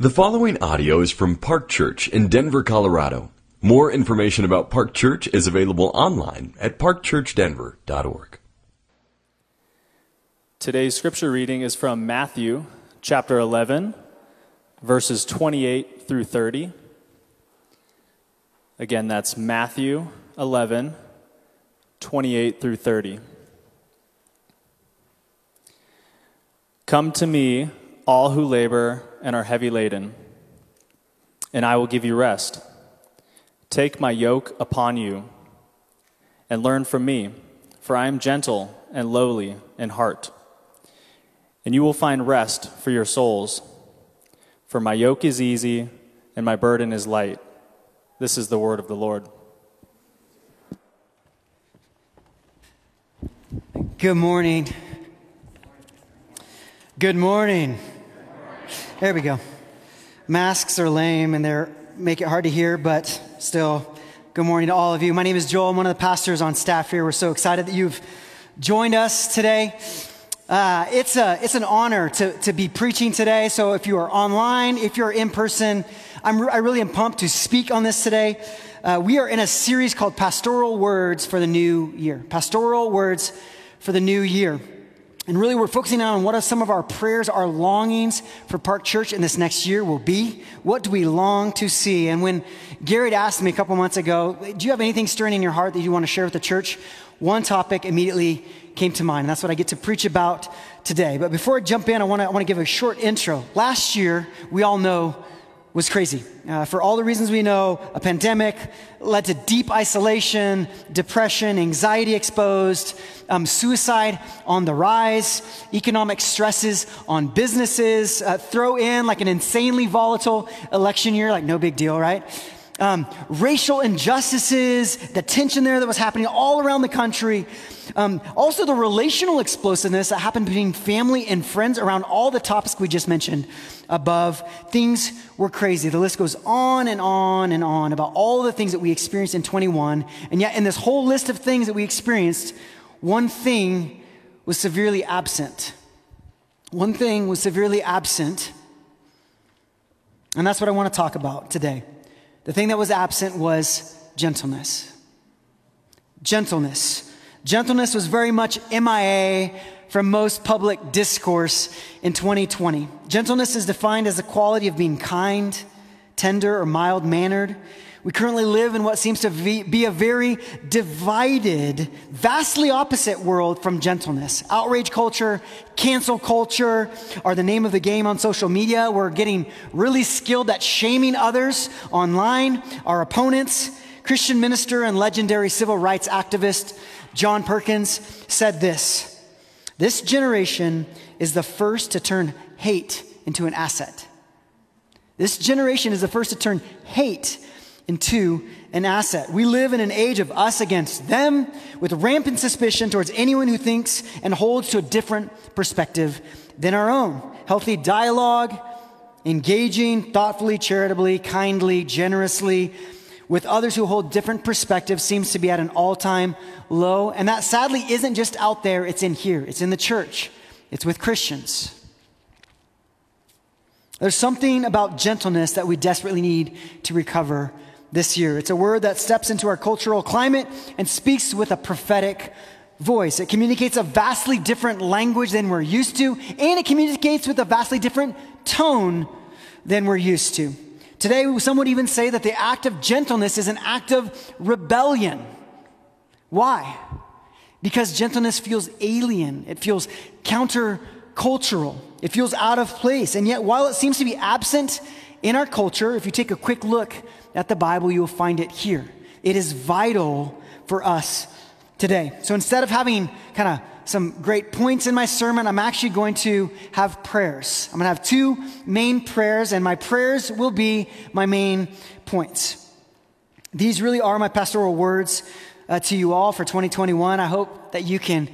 The following audio is from Park Church in Denver, Colorado. More information about Park Church is available online at parkchurchdenver.org. Today's scripture reading is from Matthew chapter 11, verses 28 through 30. Again, that's Matthew 11, 28 through 30. Come to me, all who labor and are heavy laden, and I will give you rest. Take my yoke upon you and learn from me, for I am gentle and lowly in heart, and you will find rest for your souls. For my yoke is easy and my burden is light. This is the word of the Lord. Good morning. Good morning. There we go. Masks are lame and they make it hard to hear, but still, good morning to all of you. My name is Joel. I'm one of the pastors on staff here. We're so excited that you've joined us today. Uh, it's, a, it's an honor to, to be preaching today. So if you are online, if you're in person, I'm, I really am pumped to speak on this today. Uh, we are in a series called Pastoral Words for the New Year. Pastoral Words for the New Year. And really, we're focusing on what are some of our prayers, our longings for Park Church in this next year will be. What do we long to see? And when Garrett asked me a couple months ago, do you have anything stirring in your heart that you want to share with the church? One topic immediately came to mind, and that's what I get to preach about today. But before I jump in, I want to, I want to give a short intro. Last year, we all know was crazy. Uh, for all the reasons we know, a pandemic led to deep isolation, depression, anxiety exposed, um, suicide on the rise, economic stresses on businesses. Uh, throw in like an insanely volatile election year, like no big deal, right? Um, racial injustices, the tension there that was happening all around the country. Um, also, the relational explosiveness that happened between family and friends around all the topics we just mentioned above. Things were crazy. The list goes on and on and on about all the things that we experienced in 21. And yet, in this whole list of things that we experienced, one thing was severely absent. One thing was severely absent. And that's what I want to talk about today. The thing that was absent was gentleness. Gentleness. Gentleness was very much MIA from most public discourse in 2020. Gentleness is defined as the quality of being kind, tender, or mild mannered. We currently live in what seems to be a very divided, vastly opposite world from gentleness. Outrage culture, cancel culture are the name of the game on social media. We're getting really skilled at shaming others online, our opponents. Christian minister and legendary civil rights activist John Perkins said this This generation is the first to turn hate into an asset. This generation is the first to turn hate into an asset. We live in an age of us against them with rampant suspicion towards anyone who thinks and holds to a different perspective than our own. Healthy dialogue, engaging thoughtfully, charitably, kindly, generously, with others who hold different perspectives seems to be at an all time low. And that sadly isn't just out there, it's in here, it's in the church, it's with Christians. There's something about gentleness that we desperately need to recover this year. It's a word that steps into our cultural climate and speaks with a prophetic voice. It communicates a vastly different language than we're used to, and it communicates with a vastly different tone than we're used to. Today, some would even say that the act of gentleness is an act of rebellion. Why? Because gentleness feels alien, it feels countercultural, it feels out of place. And yet, while it seems to be absent in our culture, if you take a quick look at the Bible, you'll find it here. It is vital for us today. So instead of having kind of some great points in my sermon. I'm actually going to have prayers. I'm going to have two main prayers, and my prayers will be my main points. These really are my pastoral words uh, to you all for 2021. I hope that you can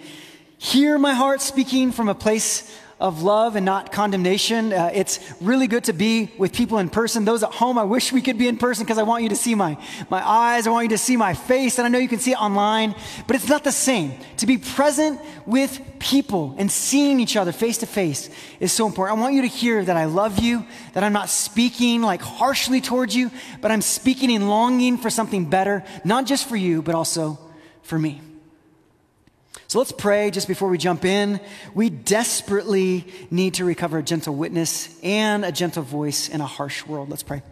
hear my heart speaking from a place of love and not condemnation. Uh, it's really good to be with people in person. Those at home, I wish we could be in person because I want you to see my, my eyes. I want you to see my face. And I know you can see it online, but it's not the same. To be present with people and seeing each other face to face is so important. I want you to hear that I love you, that I'm not speaking like harshly towards you, but I'm speaking in longing for something better, not just for you, but also for me. So let's pray just before we jump in. We desperately need to recover a gentle witness and a gentle voice in a harsh world. Let's pray.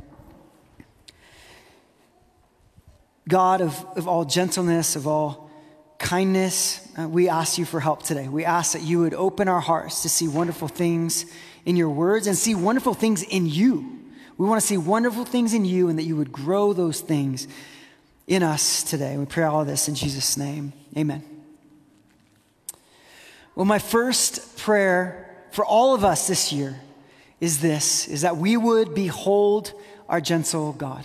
God of, of all gentleness, of all kindness, uh, we ask you for help today. We ask that you would open our hearts to see wonderful things in your words and see wonderful things in you. We want to see wonderful things in you and that you would grow those things in us today. We pray all this in Jesus' name. Amen. Well, my first prayer for all of us this year is this is that we would behold our gentle God.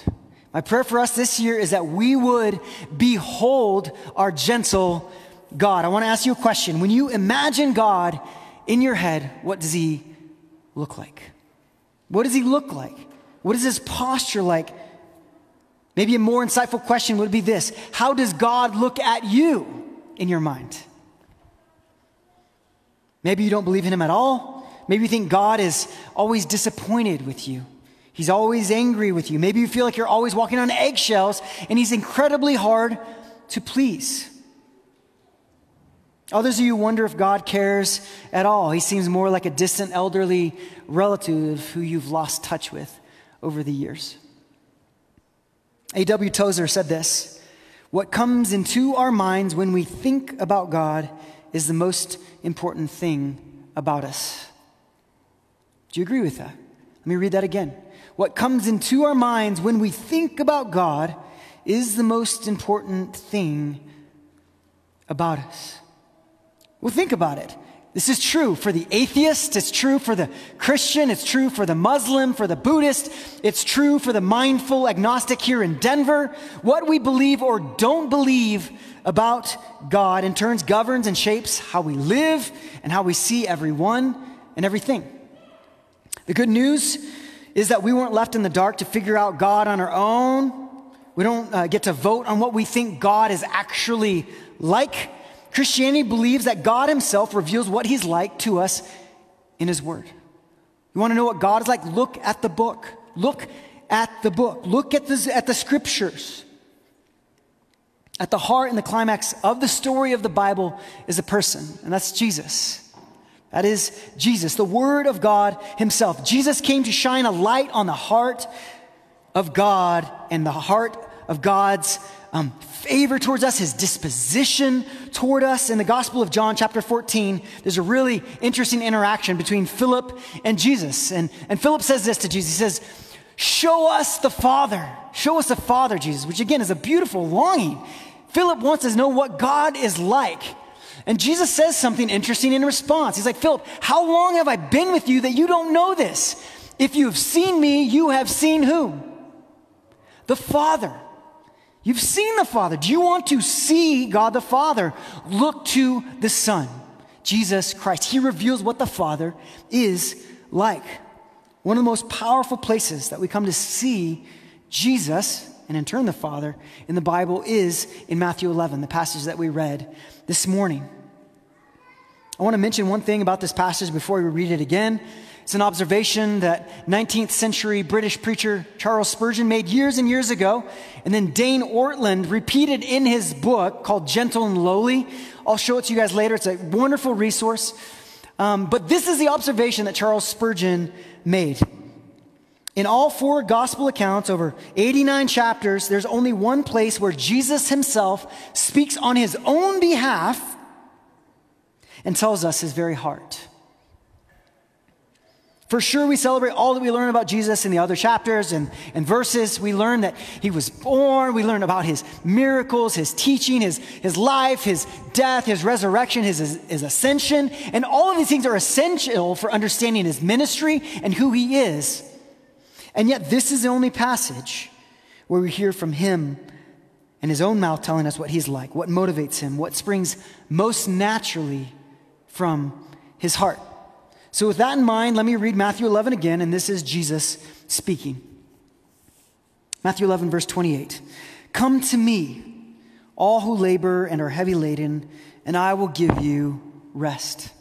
My prayer for us this year is that we would behold our gentle God. I want to ask you a question. When you imagine God in your head, what does he look like? What does he look like? What is his posture like? Maybe a more insightful question would be this How does God look at you in your mind? Maybe you don't believe in him at all. Maybe you think God is always disappointed with you. He's always angry with you. Maybe you feel like you're always walking on eggshells and he's incredibly hard to please. Others of you wonder if God cares at all. He seems more like a distant elderly relative who you've lost touch with over the years. A.W. Tozer said this What comes into our minds when we think about God is the most important thing about us. Do you agree with that? Let me read that again. What comes into our minds when we think about God is the most important thing about us. Well, think about it. This is true for the atheist, it's true for the Christian, it's true for the Muslim, for the Buddhist, it's true for the mindful agnostic here in Denver. What we believe or don't believe about God in turns governs and shapes how we live and how we see everyone and everything. The good news is that we weren't left in the dark to figure out God on our own. We don't uh, get to vote on what we think God is actually like. Christianity believes that God Himself reveals what He's like to us in His Word. You want to know what God is like? Look at the book. Look at the book. Look at the, at the scriptures. At the heart and the climax of the story of the Bible is a person, and that's Jesus. That is Jesus, the Word of God Himself. Jesus came to shine a light on the heart of God and the heart of God's um, favor towards us, his disposition toward us. In the Gospel of John, chapter 14, there's a really interesting interaction between Philip and Jesus. And, and Philip says this to Jesus He says, Show us the Father. Show us the Father, Jesus, which again is a beautiful longing. Philip wants to know what God is like. And Jesus says something interesting in response. He's like, Philip, how long have I been with you that you don't know this? If you have seen me, you have seen who? The Father. You've seen the Father. Do you want to see God the Father? Look to the Son, Jesus Christ. He reveals what the Father is like. One of the most powerful places that we come to see Jesus, and in turn the Father, in the Bible is in Matthew 11, the passage that we read this morning. I want to mention one thing about this passage before we read it again. It's an observation that 19th century British preacher Charles Spurgeon made years and years ago, and then Dane Ortlund repeated in his book called Gentle and Lowly. I'll show it to you guys later. It's a wonderful resource. Um, but this is the observation that Charles Spurgeon made. In all four gospel accounts, over 89 chapters, there's only one place where Jesus himself speaks on his own behalf and tells us his very heart. For sure, we celebrate all that we learn about Jesus in the other chapters and, and verses. We learn that he was born. We learn about his miracles, his teaching, his, his life, his death, his resurrection, his, his ascension. And all of these things are essential for understanding his ministry and who he is. And yet, this is the only passage where we hear from him and his own mouth telling us what he's like, what motivates him, what springs most naturally from his heart. So, with that in mind, let me read Matthew 11 again, and this is Jesus speaking. Matthew 11, verse 28. Come to me, all who labor and are heavy laden, and I will give you rest.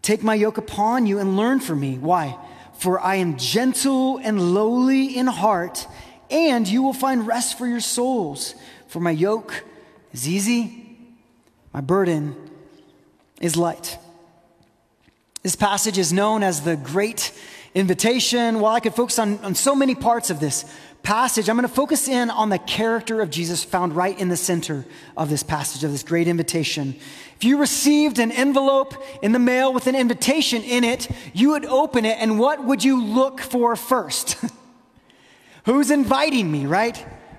Take my yoke upon you and learn from me. Why? For I am gentle and lowly in heart, and you will find rest for your souls. For my yoke is easy, my burden is light. This passage is known as the Great Invitation. While I could focus on, on so many parts of this passage, I'm going to focus in on the character of Jesus found right in the center of this passage, of this great invitation. If you received an envelope in the mail with an invitation in it, you would open it, and what would you look for first? Who's inviting me, right?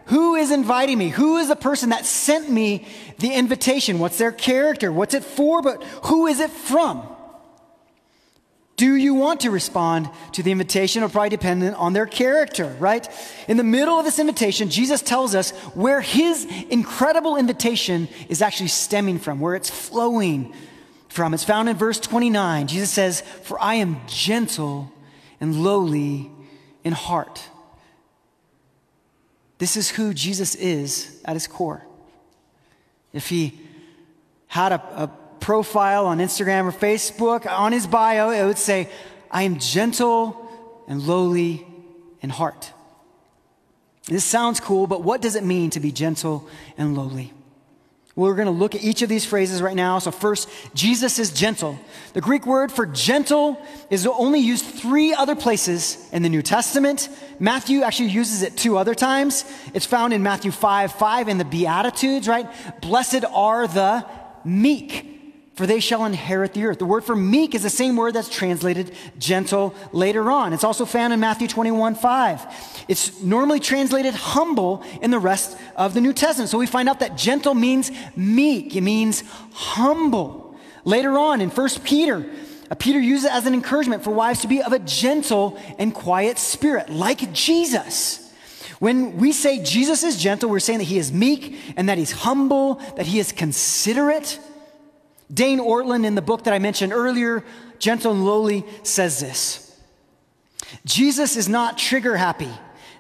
Who is inviting me? Who is the person that sent me the invitation? What's their character? What's it for? But who is it from? Do you want to respond to the invitation or probably dependent on their character, right? In the middle of this invitation, Jesus tells us where his incredible invitation is actually stemming from, where it's flowing from. It's found in verse 29. Jesus says, For I am gentle and lowly in heart. This is who Jesus is at his core. If he had a, a profile on Instagram or Facebook, on his bio, it would say, I am gentle and lowly in heart. This sounds cool, but what does it mean to be gentle and lowly? We're going to look at each of these phrases right now. So, first, Jesus is gentle. The Greek word for gentle is only used three other places in the New Testament. Matthew actually uses it two other times. It's found in Matthew 5 5 in the Beatitudes, right? Blessed are the meek for they shall inherit the earth. The word for meek is the same word that's translated gentle later on. It's also found in Matthew 21 5. It's normally translated humble in the rest of the New Testament. So we find out that gentle means meek, it means humble. Later on in 1 Peter, uh, Peter uses it as an encouragement for wives to be of a gentle and quiet spirit, like Jesus. When we say Jesus is gentle, we're saying that he is meek and that he's humble, that he is considerate. Dane Ortlund, in the book that I mentioned earlier, Gentle and Lowly, says this Jesus is not trigger happy,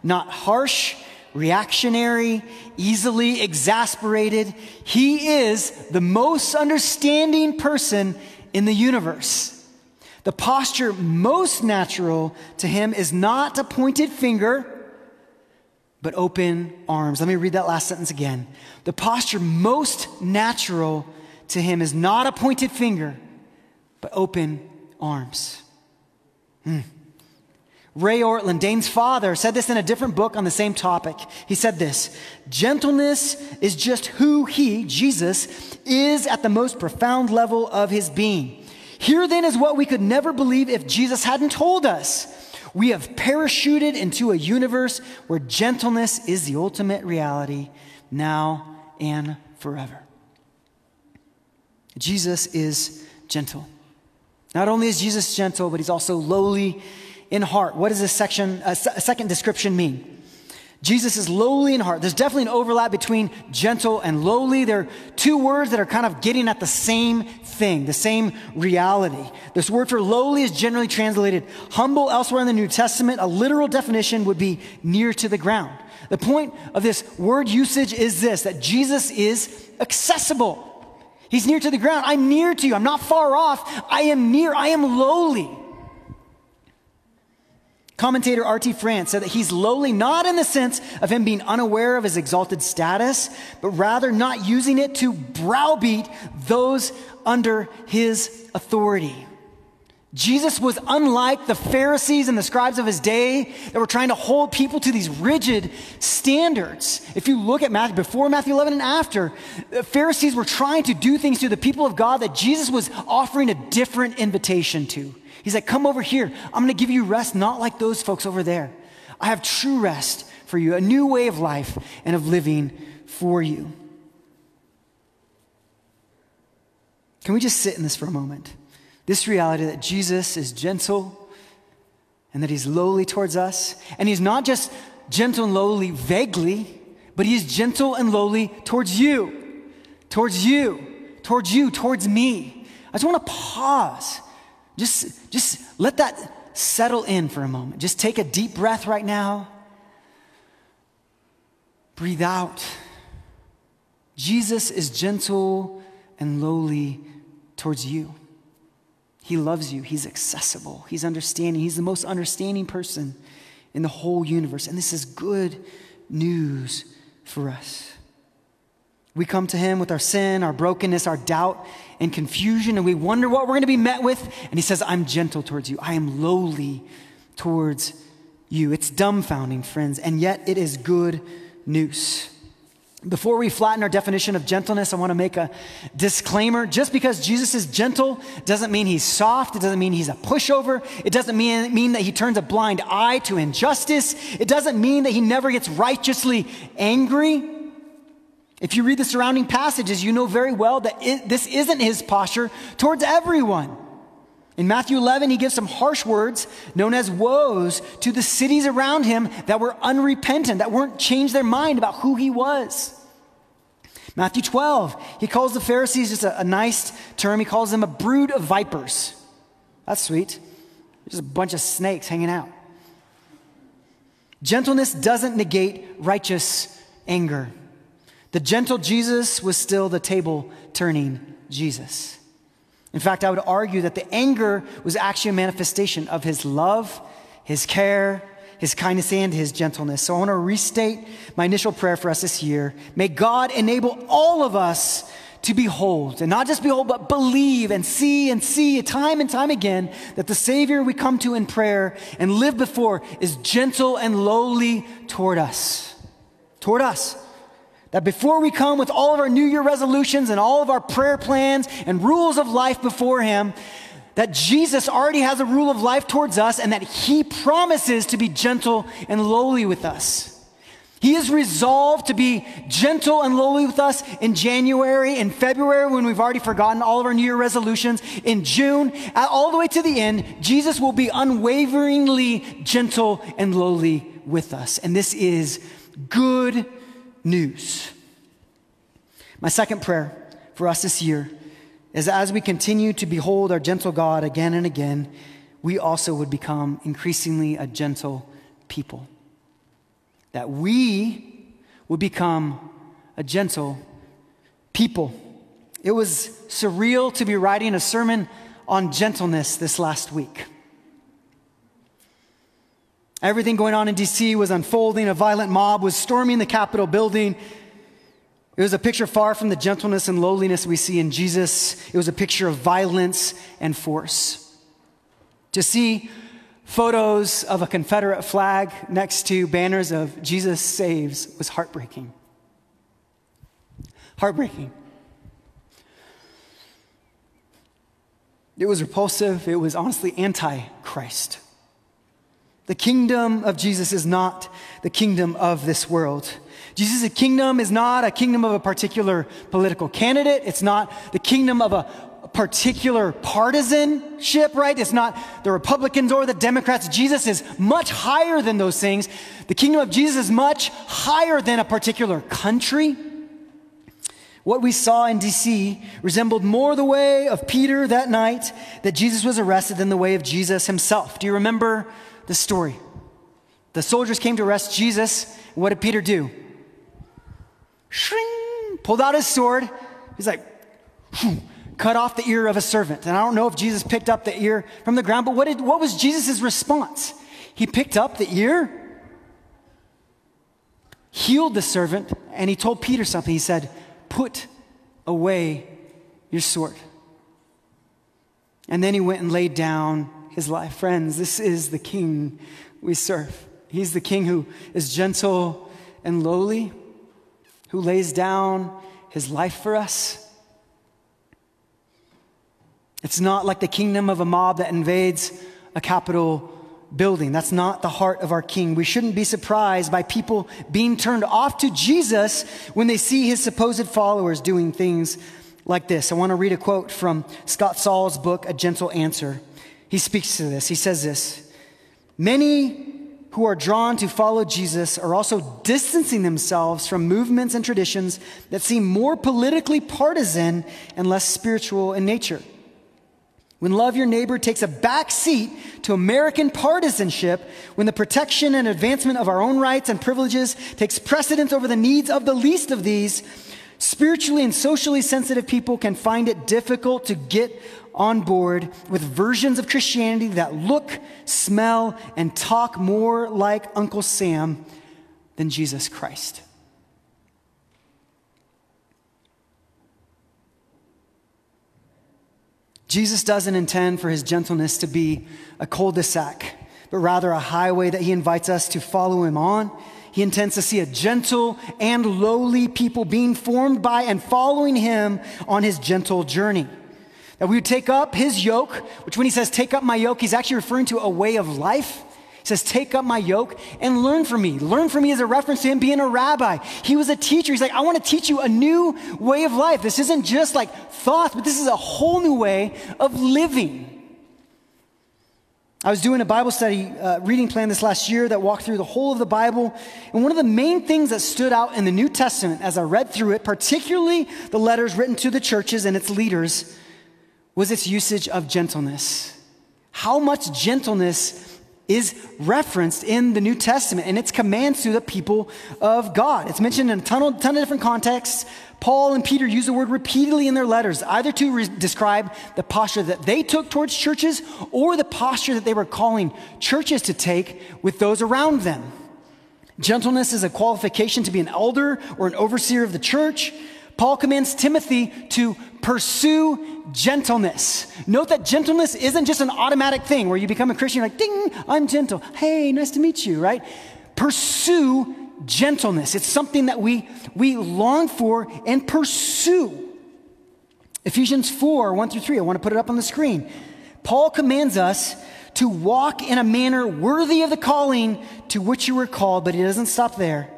not harsh, reactionary, easily exasperated. He is the most understanding person in the universe. The posture most natural to him is not a pointed finger, but open arms. Let me read that last sentence again. The posture most natural to him is not a pointed finger, but open arms. Hmm. Ray Ortlund, Dane's father, said this in a different book on the same topic. He said this Gentleness is just who he, Jesus, is at the most profound level of his being. Here then is what we could never believe if Jesus hadn't told us. We have parachuted into a universe where gentleness is the ultimate reality now and forever. Jesus is gentle. Not only is Jesus gentle, but he's also lowly in heart. What does this section, a second description mean? Jesus is lowly in heart. There's definitely an overlap between gentle and lowly. They're two words that are kind of getting at the same thing, the same reality. This word for lowly is generally translated humble elsewhere in the New Testament. A literal definition would be near to the ground. The point of this word usage is this that Jesus is accessible. He's near to the ground. I'm near to you. I'm not far off. I am near. I am lowly. Commentator R.T. France said that he's lowly not in the sense of him being unaware of his exalted status, but rather not using it to browbeat those under his authority. Jesus was unlike the Pharisees and the scribes of his day that were trying to hold people to these rigid standards. If you look at Matthew, before Matthew 11 and after, the Pharisees were trying to do things to the people of God that Jesus was offering a different invitation to. He's like, Come over here. I'm going to give you rest, not like those folks over there. I have true rest for you, a new way of life and of living for you. Can we just sit in this for a moment? This reality that Jesus is gentle and that he's lowly towards us. And he's not just gentle and lowly vaguely, but he is gentle and lowly towards you, towards you, towards you, towards me. I just want to pause. Just, just let that settle in for a moment. Just take a deep breath right now. Breathe out. Jesus is gentle and lowly towards you. He loves you. He's accessible. He's understanding. He's the most understanding person in the whole universe. And this is good news for us. We come to Him with our sin, our brokenness, our doubt, and confusion, and we wonder what we're going to be met with. And He says, I'm gentle towards you, I am lowly towards you. It's dumbfounding, friends, and yet it is good news. Before we flatten our definition of gentleness, I want to make a disclaimer. Just because Jesus is gentle doesn't mean he's soft. It doesn't mean he's a pushover. It doesn't mean, mean that he turns a blind eye to injustice. It doesn't mean that he never gets righteously angry. If you read the surrounding passages, you know very well that it, this isn't his posture towards everyone. In Matthew 11, he gives some harsh words known as woes to the cities around him that were unrepentant, that weren't changed their mind about who he was. Matthew 12, he calls the Pharisees just a, a nice term. He calls them a brood of vipers. That's sweet. Just a bunch of snakes hanging out. Gentleness doesn't negate righteous anger. The gentle Jesus was still the table turning Jesus. In fact, I would argue that the anger was actually a manifestation of his love, his care, his kindness, and his gentleness. So I want to restate my initial prayer for us this year. May God enable all of us to behold, and not just behold, but believe and see and see time and time again that the Savior we come to in prayer and live before is gentle and lowly toward us. Toward us. That before we come with all of our New Year resolutions and all of our prayer plans and rules of life before Him, that Jesus already has a rule of life towards us and that He promises to be gentle and lowly with us. He is resolved to be gentle and lowly with us in January, in February, when we've already forgotten all of our New Year resolutions, in June, all the way to the end. Jesus will be unwaveringly gentle and lowly with us. And this is good news. My second prayer for us this year is as we continue to behold our gentle God again and again, we also would become increasingly a gentle people. That we would become a gentle people. It was surreal to be writing a sermon on gentleness this last week. Everything going on in DC was unfolding. A violent mob was storming the Capitol building. It was a picture far from the gentleness and lowliness we see in Jesus. It was a picture of violence and force. To see photos of a Confederate flag next to banners of Jesus saves was heartbreaking. Heartbreaking. It was repulsive. It was honestly anti Christ. The kingdom of Jesus is not the kingdom of this world. Jesus' kingdom is not a kingdom of a particular political candidate. It's not the kingdom of a particular partisanship, right? It's not the Republicans or the Democrats. Jesus is much higher than those things. The kingdom of Jesus is much higher than a particular country. What we saw in DC resembled more the way of Peter that night that Jesus was arrested than the way of Jesus himself. Do you remember the story. The soldiers came to arrest Jesus. What did Peter do? Shring, pulled out his sword. He's like, cut off the ear of a servant. And I don't know if Jesus picked up the ear from the ground, but what, did, what was Jesus' response? He picked up the ear, healed the servant, and he told Peter something. He said, Put away your sword. And then he went and laid down his life. Friends, this is the king we serve. He's the king who is gentle and lowly, who lays down his life for us. It's not like the kingdom of a mob that invades a capital building. That's not the heart of our king. We shouldn't be surprised by people being turned off to Jesus when they see his supposed followers doing things like this. I want to read a quote from Scott Sauls' book, A Gentle Answer. He speaks to this. He says this Many who are drawn to follow Jesus are also distancing themselves from movements and traditions that seem more politically partisan and less spiritual in nature. when love your neighbor takes a back seat to American partisanship, when the protection and advancement of our own rights and privileges takes precedence over the needs of the least of these, spiritually and socially sensitive people can find it difficult to get on board with versions of Christianity that look, smell, and talk more like Uncle Sam than Jesus Christ. Jesus doesn't intend for his gentleness to be a cul de sac, but rather a highway that he invites us to follow him on. He intends to see a gentle and lowly people being formed by and following him on his gentle journey. That we would take up his yoke, which when he says take up my yoke, he's actually referring to a way of life. He says, Take up my yoke and learn from me. Learn from me is a reference to him being a rabbi. He was a teacher. He's like, I want to teach you a new way of life. This isn't just like thoughts, but this is a whole new way of living. I was doing a Bible study uh, reading plan this last year that walked through the whole of the Bible. And one of the main things that stood out in the New Testament as I read through it, particularly the letters written to the churches and its leaders, was its usage of gentleness. How much gentleness is referenced in the New Testament and its commands to the people of God. It's mentioned in a ton of, ton of different contexts. Paul and Peter use the word repeatedly in their letters, either to re- describe the posture that they took towards churches or the posture that they were calling churches to take with those around them. Gentleness is a qualification to be an elder or an overseer of the church. Paul commands Timothy to pursue gentleness. Note that gentleness isn't just an automatic thing where you become a Christian, you're like, ding, I'm gentle. Hey, nice to meet you, right? Pursue gentleness. It's something that we, we long for and pursue. Ephesians 4 1 through 3, I want to put it up on the screen. Paul commands us to walk in a manner worthy of the calling to which you were called, but he doesn't stop there.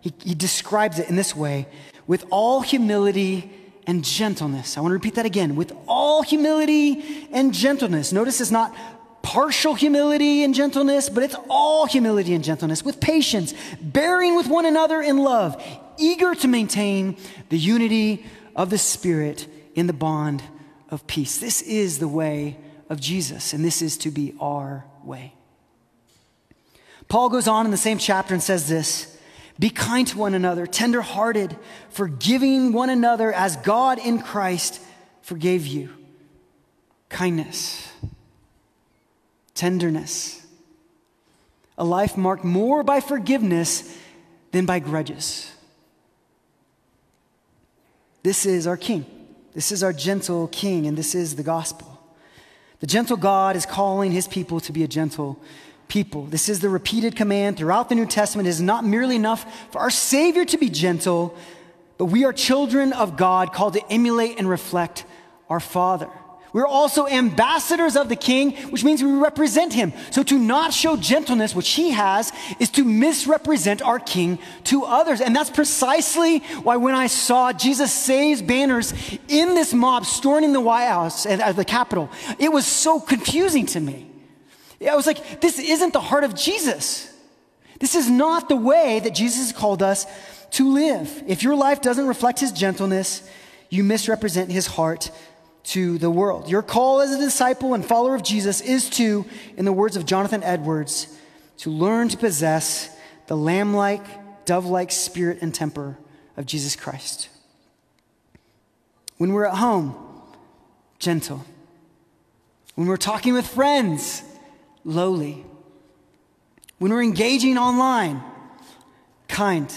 He, he describes it in this way with all humility and gentleness. I want to repeat that again with all humility and gentleness. Notice it's not partial humility and gentleness, but it's all humility and gentleness with patience, bearing with one another in love, eager to maintain the unity of the Spirit in the bond of peace. This is the way of Jesus, and this is to be our way. Paul goes on in the same chapter and says this be kind to one another, tenderhearted, forgiving one another as God in Christ forgave you. Kindness, tenderness, a life marked more by forgiveness than by grudges. This is our King. This is our gentle King, and this is the gospel. The gentle God is calling his people to be a gentle people. This is the repeated command throughout the New Testament. It is not merely enough for our Savior to be gentle, but we are children of God called to emulate and reflect our Father. We're also ambassadors of the King, which means we represent him. So to not show gentleness, which he has, is to misrepresent our King to others. And that's precisely why when I saw Jesus saves banners in this mob storming the White House at the Capitol, it was so confusing to me. I was like, this isn't the heart of Jesus. This is not the way that Jesus called us to live. If your life doesn't reflect his gentleness, you misrepresent his heart to the world. Your call as a disciple and follower of Jesus is to, in the words of Jonathan Edwards, to learn to possess the lamb like, dove like spirit and temper of Jesus Christ. When we're at home, gentle. When we're talking with friends, lowly. When we're engaging online, kind.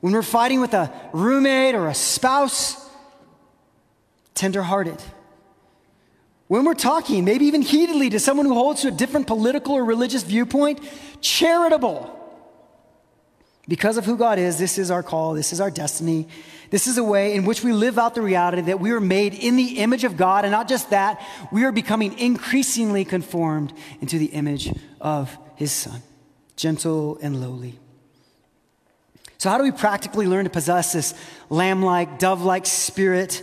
When we're fighting with a roommate or a spouse, tenderhearted. When we're talking, maybe even heatedly, to someone who holds to a different political or religious viewpoint, charitable. Because of who God is, this is our call, this is our destiny. This is a way in which we live out the reality that we are made in the image of God, and not just that, we are becoming increasingly conformed into the image of His Son, gentle and lowly. So, how do we practically learn to possess this lamb like, dove like spirit,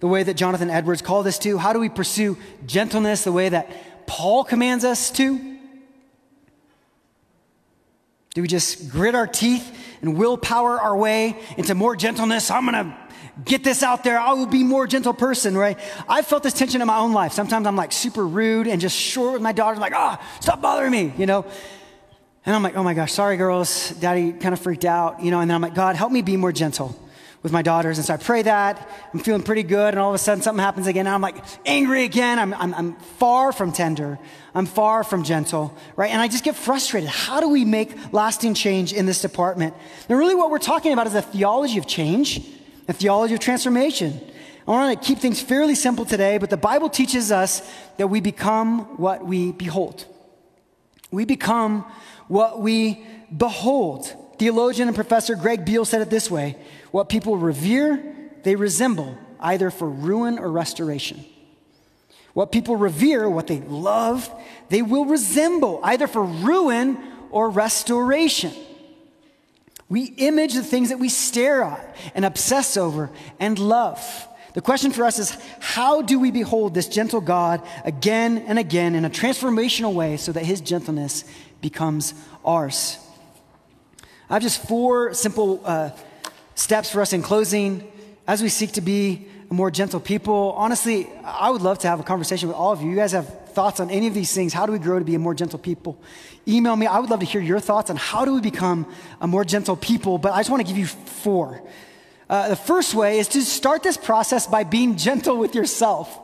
the way that Jonathan Edwards called us to? How do we pursue gentleness the way that Paul commands us to? Do we just grit our teeth and willpower our way into more gentleness? I'm going to get this out there. I will be more gentle person, right? I've felt this tension in my own life. Sometimes I'm like super rude and just short with my daughter, like, ah, oh, stop bothering me, you know? And I'm like, oh my gosh, sorry girls. Daddy kind of freaked out, you know? And then I'm like, God, help me be more gentle with my daughters. And so I pray that. I'm feeling pretty good. And all of a sudden something happens again. And I'm like angry again. I'm, I'm, I'm far from tender. I'm far from gentle, right? And I just get frustrated. How do we make lasting change in this department? And really what we're talking about is a theology of change, a theology of transformation. I want to keep things fairly simple today, but the Bible teaches us that we become what we behold. We become what we behold. Theologian and professor Greg Beale said it this way What people revere, they resemble, either for ruin or restoration. What people revere, what they love, they will resemble, either for ruin or restoration. We image the things that we stare at and obsess over and love. The question for us is how do we behold this gentle God again and again in a transformational way so that his gentleness becomes ours? I have just four simple uh, steps for us in closing as we seek to be a more gentle people. Honestly, I would love to have a conversation with all of you. You guys have thoughts on any of these things. How do we grow to be a more gentle people? Email me. I would love to hear your thoughts on how do we become a more gentle people. But I just want to give you four. Uh, the first way is to start this process by being gentle with yourself.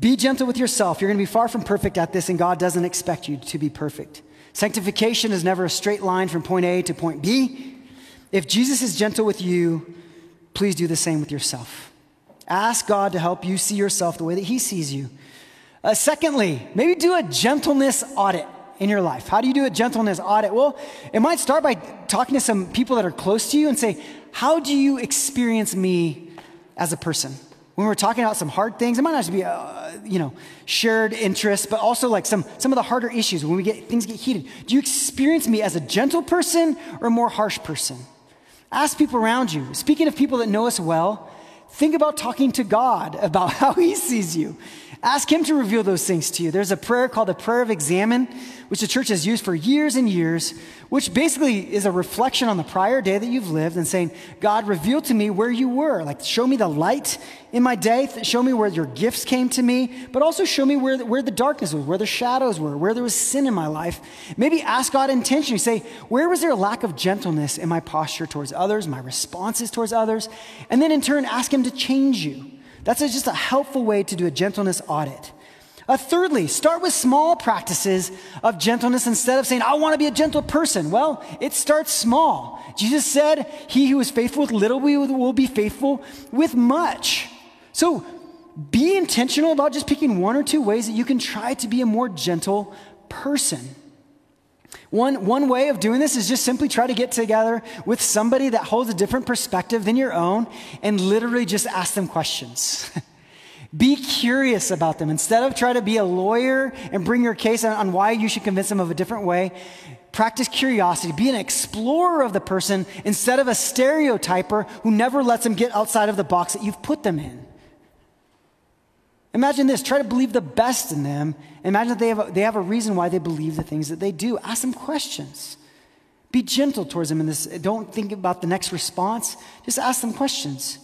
Be gentle with yourself. You're going to be far from perfect at this, and God doesn't expect you to be perfect. Sanctification is never a straight line from point A to point B. If Jesus is gentle with you, please do the same with yourself. Ask God to help you see yourself the way that He sees you. Uh, secondly, maybe do a gentleness audit in your life. How do you do a gentleness audit? Well, it might start by talking to some people that are close to you and say, How do you experience me as a person? When we're talking about some hard things, it might not just be uh, you know, shared interests, but also like some, some of the harder issues when we get, things get heated. Do you experience me as a gentle person or a more harsh person? Ask people around you. Speaking of people that know us well, think about talking to God about how He sees you. Ask Him to reveal those things to you. There's a prayer called the Prayer of Examen, which the church has used for years and years, which basically is a reflection on the prior day that you've lived and saying, God, reveal to me where you were. Like, show me the light in my day, show me where your gifts came to me, but also show me where, where the darkness was, where the shadows were, where there was sin in my life. Maybe ask God intentionally, say, where was there a lack of gentleness in my posture towards others, my responses towards others? And then in turn, ask Him to change you. That's just a helpful way to do a gentleness audit. Uh, thirdly, start with small practices of gentleness instead of saying, I want to be a gentle person. Well, it starts small. Jesus said, He who is faithful with little will be faithful with much. So be intentional about just picking one or two ways that you can try to be a more gentle person. One, one way of doing this is just simply try to get together with somebody that holds a different perspective than your own and literally just ask them questions. Be curious about them. Instead of trying to be a lawyer and bring your case on, on why you should convince them of a different way, practice curiosity. Be an explorer of the person instead of a stereotyper who never lets them get outside of the box that you've put them in. Imagine this try to believe the best in them. Imagine that they have, a, they have a reason why they believe the things that they do. Ask them questions. Be gentle towards them in this. Don't think about the next response, just ask them questions.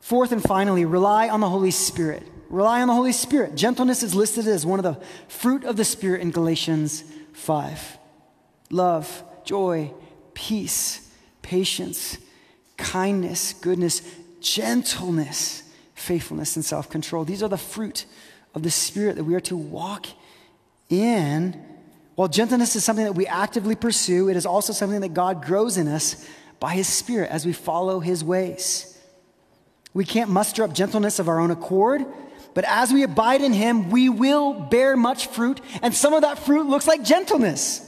Fourth and finally, rely on the Holy Spirit. Rely on the Holy Spirit. Gentleness is listed as one of the fruit of the Spirit in Galatians 5. Love, joy, peace, patience, kindness, goodness, gentleness, faithfulness, and self control. These are the fruit of the Spirit that we are to walk in. While gentleness is something that we actively pursue, it is also something that God grows in us by His Spirit as we follow His ways. We can't muster up gentleness of our own accord, but as we abide in Him, we will bear much fruit, and some of that fruit looks like gentleness.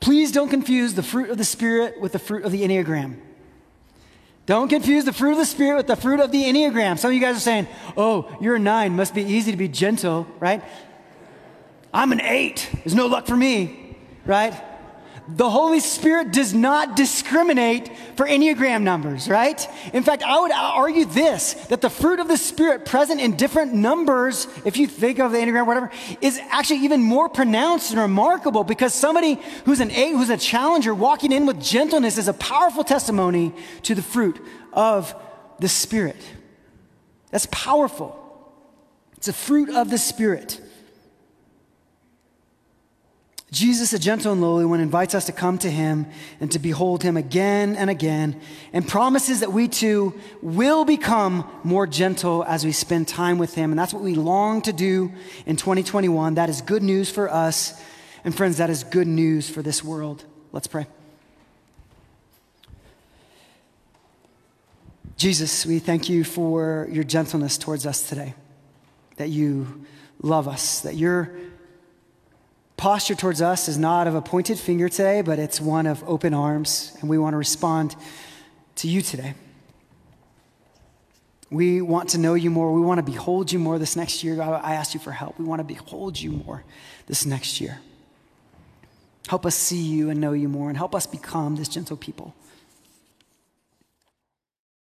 Please don't confuse the fruit of the Spirit with the fruit of the Enneagram. Don't confuse the fruit of the Spirit with the fruit of the Enneagram. Some of you guys are saying, oh, you're a nine, must be easy to be gentle, right? I'm an eight, there's no luck for me, right? The Holy Spirit does not discriminate for Enneagram numbers, right? In fact, I would argue this that the fruit of the Spirit present in different numbers, if you think of the Enneagram, whatever, is actually even more pronounced and remarkable because somebody who's an eight, who's a challenger, walking in with gentleness is a powerful testimony to the fruit of the Spirit. That's powerful. It's a fruit of the Spirit. Jesus, a gentle and lowly one, invites us to come to him and to behold him again and again, and promises that we too will become more gentle as we spend time with him. And that's what we long to do in 2021. That is good news for us. And friends, that is good news for this world. Let's pray. Jesus, we thank you for your gentleness towards us today, that you love us, that your posture towards us is not of a pointed finger today, but it's one of open arms, and we want to respond to you today. We want to know you more. We want to behold you more this next year. God, I ask you for help. We want to behold you more this next year. Help us see you and know you more, and help us become this gentle people.